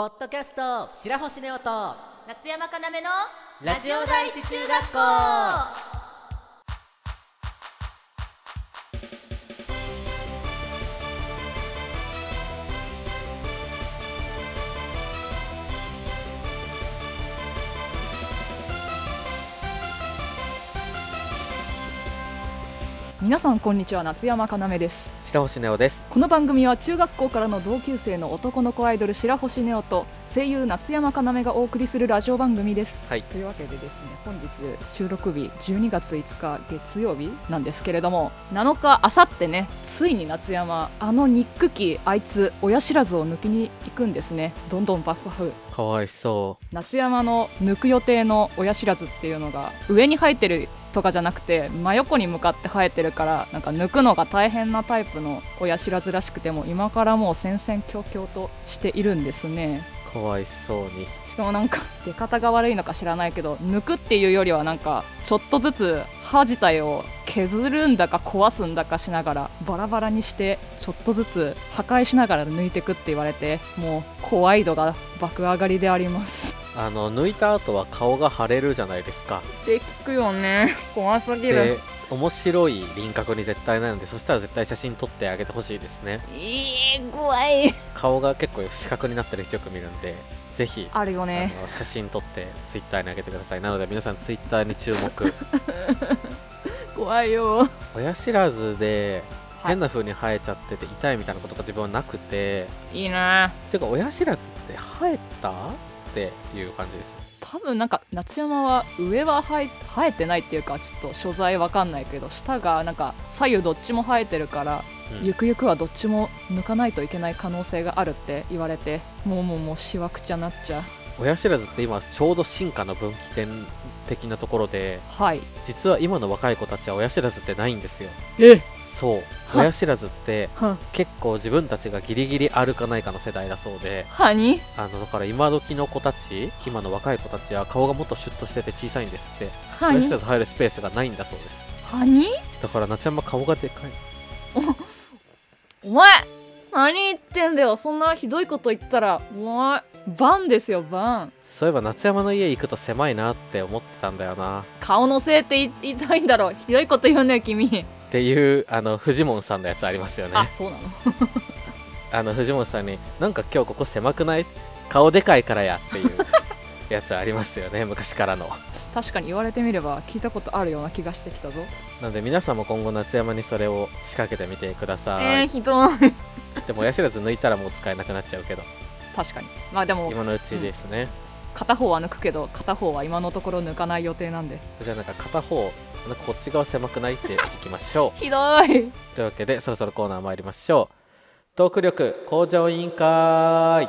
ポッドキャスト白星ネオと夏山かなめのラジオ第一中学校。皆さんこんにちは。夏山かなめです白星ネオです。この番組は中学校からの同級生の男の子アイドル白星ネオと声優夏山かなめがお送りするラジオ番組です。はい。というわけでですね本日収録日12月5日月曜日なんですけれども7日あさってねついに夏山あのニックキーあいつ親知らずを抜きに行くんですね。どんどんバッフバフかわいそ夏山の抜く予定の親知らずっていうのが上に生えてるとかじゃなくて真横に向かって生えてるからなんか抜くのが大変なタイプの親知らずらしくても今からもう戦々恐々としているんですね。うかわいそうに。しかもなんか出方が悪いのか知らないけど抜くっていうよりはなんかちょっとずつ歯自体を削るんだか壊すんだかしながらバラバラにしてちょっとずつ破壊しながら抜いてくって言われてもう怖い度が爆上がりであります。あの抜いた後は顔が腫れるじゃないですか。って聞くよね。怖すぎで面白い輪郭に絶対なるのでそしたら絶対写真撮ってあげてほしいですね。いい怖い。顔が結構四角になってる人よく見るんでぜひあるよあねの写真撮ってツイッターに上げてください。なので皆さんツイッターに注目。怖いよ。親知らずではい。変な風に生えちゃってて痛いみたいなことが自分はなくて。いいな。ていうか親知らずって生えた？っていう感じです多分なんか夏山は上は生え生えてないっていうかちょっと所在わかんないけど下がなんか左右どっちも生えてるから、うん。ゆくゆくはどっちも抜かないといけない可能性があるって言われてもうもうもうしわくちゃなっちゃう。親知らずって今ちょうど進化の分岐点的なところではい。実は今の若い子たちは親知らずってないんですよ。え？そう。は。親知らずっては。結構自分たちがギリギリあるかないかの世代だそうで。はに？あのだから今時の子たち今の若い子たちは顔がもっとシュッとしてて小さいんですって。親知らず入るスペースがないんだそうです。はに？だから夏山顔がでかい。お前何言ってんだよ。そんなひどいこと言ったらお前バンですよバン。そういえば夏山の家行くと狭いなって思ってたんだよな。顔のせいって言言いたいんだろひどいこと言うね君っていうあのフジモンさんのやつありますよね。あそうなの。あの藤本さんになんか今日ここ狭くない？顔でかいからやっていうやつありますよね 昔からの。確かに言われてみれば聞いたことあるような気がしてきたぞ。なので皆さんも今後夏山にそれを仕掛けてみてください、えー、ひどい。でも親知らず抜いたらもう使えなくなっちゃうけど。確かに。まあでも今のうちですね、片方は抜くけど片方は今のところ抜かない予定なんで。じゃあなんか片方なんかこっち側狭くないっていきましょ ひどい。うというわけでそろそろコーナー参りましょう。トーク力向上委員会。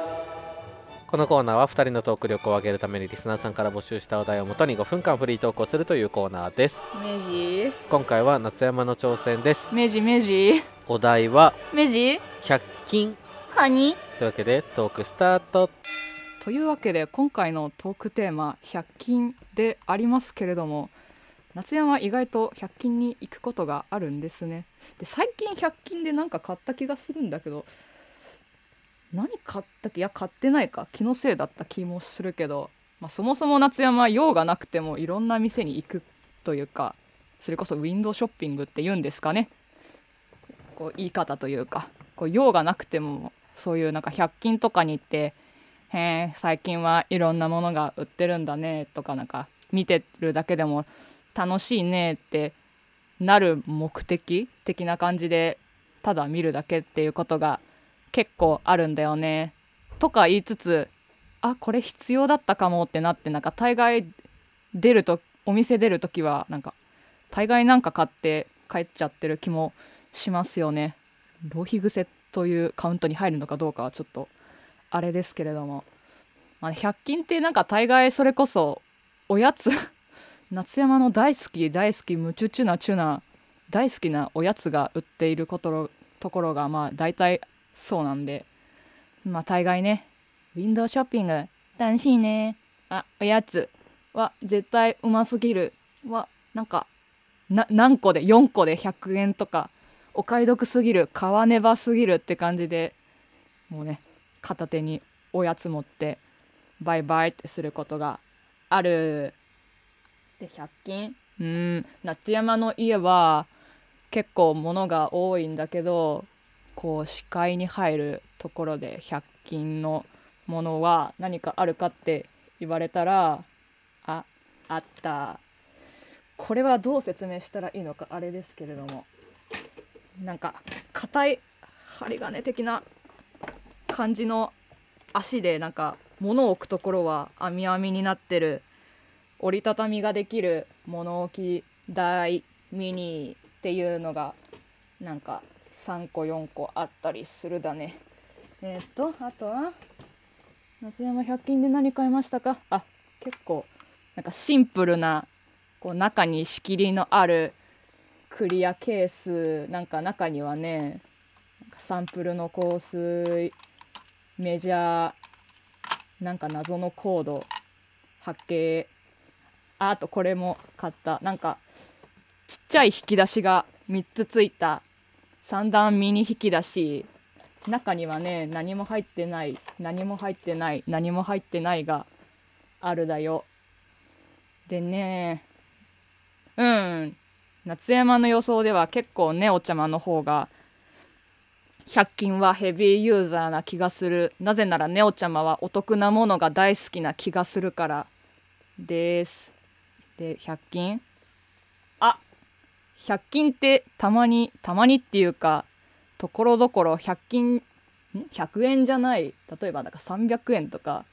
このコーナーは2人のトーク力を上げるためにリスナーさんから募集したお題をもとに5分間フリートークをするというコーナーです。メジ今回は夏山の挑戦です。メジメジお題はメジ100均。ハニというわけでトークスタートというわけで今回のトークテーマ100均でありますけれども夏山は意外と100均に行くことがあるんですね。で最近100均でなんか買った気がするんだけど何買ったっけいや買ってないか気のせいだった気もするけど、まあ、そもそも夏山は用がなくてもいろんな店に行くというかそれこそウィンドウショッピングって言うんですかね。こう言い方というかこう用がなくてもそういうなんか100均とかに行ってへえ最近はいろんなものが売ってるんだねとかなんか見てるだけでも楽しいねってなる目的的な感じでただ見るだけっていうことが結構あるんだよね。とか言いつつあこれ必要だったかもってなってなんか大概出るとお店出る時はなんか大概なんか買って帰っちゃってる気もしますよね。浪費癖というカウントに入るのかどうかはちょっとあれですけれども、まあ、100均ってなんか大概それこそおやつ 夏山の大好き大好きムチュチュなチュな大好きなおやつが売っていることところがまあ大体そうなんでまあ大概ねウィンドウショッピング楽しいねあおやつは絶対うますぎるはなんか何個で4個で100円とかお買い得すぎる買わねばすぎるって感じでもうね片手におやつ持ってバイバイってすることがある。で100均。うん。夏山の家は結構物が多いんだけどこう視界に入るところで100均のものは何かあるかって言われたらああった。これはどう説明したらいいのかあれですけれども。なんか硬い針金的な感じの足でなんか物を置くところは網網になってる折りたたみができる物置台ミニっていうのがなんか3個4個あったりするだね。えーっとあとは夏山100均で何買いましたか？あ結構なんかシンプルなこう中に仕切りのあるクリアケースなんか中にはねサンプルの香水メジャーなんか謎のコード波形あとこれも買った。なんかちっちゃい引き出しが3つついた三段ミニ引き出し。中にはね何も入ってない。何も入ってない。何も入ってない。があるだよ。でね。うん。夏山の予想では結構ねお茶間の方が100均はヘビーユーザーな気がする。なぜならネオちゃまはお得なものが大好きな気がするからです。で100均？あ100均ってたまにたまにっていうかところどころ100均100円じゃない。例えばなんか300円とか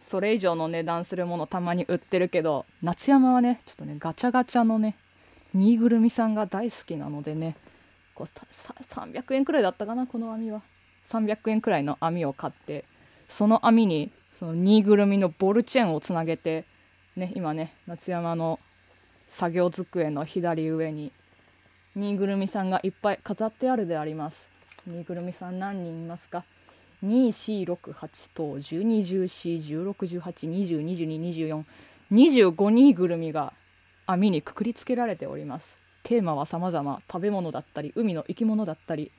それ以上の値段するものたまに売ってるけど夏山はねちょっとねガチャガチャのねぬいぐるみさんが大好きなのでねこうささ300円くらいだったかなこの網は。300円くらいの網を買ってその網にそのぬいぐるみのボルチェーンをつなげてね今ね夏山の作業机の左上にぬいぐるみさんがいっぱい飾ってあるであります。ぬいぐるみさん何人いますか？2468と1214161820222425ぬいぐるみが網にくくりつけられております。テーマは様々。食べ物だったり海の生き物だったり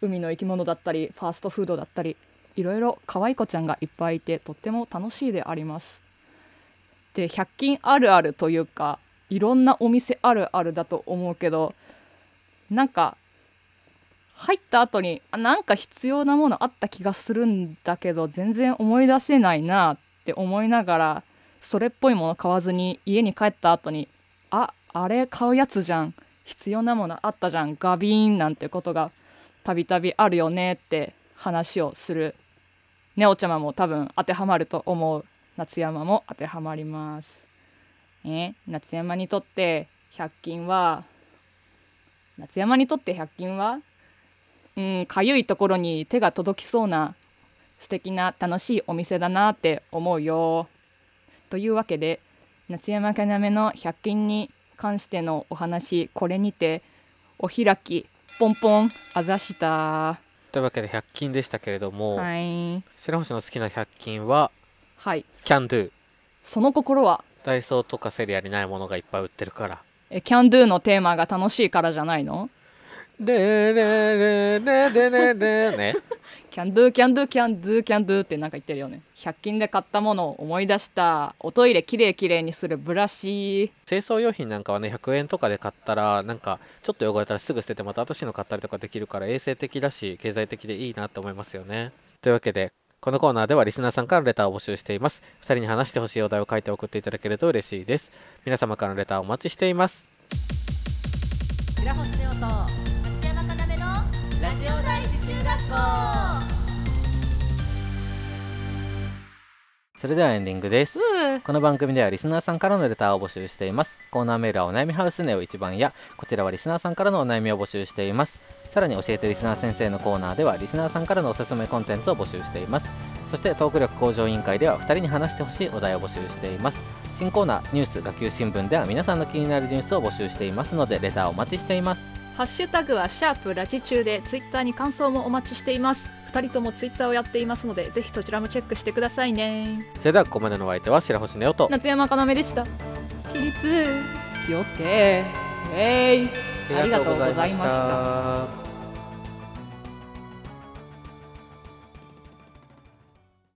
海の生き物だったりファーストフードだったりいろいろ可愛い子ちゃんがいっぱいいてとっても楽しいであります。で100均あるあるというかいろんなお店あるあるだと思うけどなんか入った後にあなんか必要なものあった気がするんだけど全然思い出せないなって思いながらそれっぽいもの買わずに家に帰った後にあれ買うやつじゃん必要なものあったじゃんガビーンなんてことがたびたびあるよねって話をするねおちゃまも多分当てはまると思う夏山も当てはまります。え夏山にとって100均は夏山にとって100均はうんかゆいところに手が届きそうな素敵な楽しいお店だなって思うよ。というわけで夏山かなめの100均に関してのお話これにてお開きポンポンあざした。というわけで100均でしたけれども、はい。白星の好きな100均ははい。キャンドゥ。その心は？ダイソーとかセリアにないものがいっぱい売ってるから。えキャンドゥのテーマが楽しいからじゃないの？レレレレレレレねキャンドゥキャンドゥキャンドゥキャンドゥってなんか言ってるよね100均で買ったものを思い出したおトイレきれいきれいにするブラシ清掃用品なんかはね100円とかで買ったらなんかちょっと汚れたらすぐ捨ててまた新しいの買ったりとかできるから衛生的だし経済的でいいなと思いますよねというわけでこのコーナーではリスナーさんからのレターを募集しています2人に話してほしいお題を書いて送っていただけると嬉しいです皆様からのレターお待ちしています白星ネオとラジオ第一中学校。それではエンディングです。この番組ではリスナーさんからのレターを募集しています。コーナーメールはお悩みハウスネオ一番やこちらはリスナーさんからのお悩みを募集しています。さらに教えてリスナー先生のコーナーではリスナーさんからのおすすめコンテンツを募集しています。そしてトーク力向上委員会では2人に話してほしいお題を募集しています。新コーナーニュース学級新聞では皆さんの気になるニュースを募集していますのでレターお待ちしていますハッシュタグはシャープラジ中でツイッターに感想もお待ちしています。2人ともツイッターをやっていますのでぜひそちらもチェックしてくださいね。それではここまでのお相手は白星ネオと夏山かなめでした。起立。気をつけえいありがとうございました。た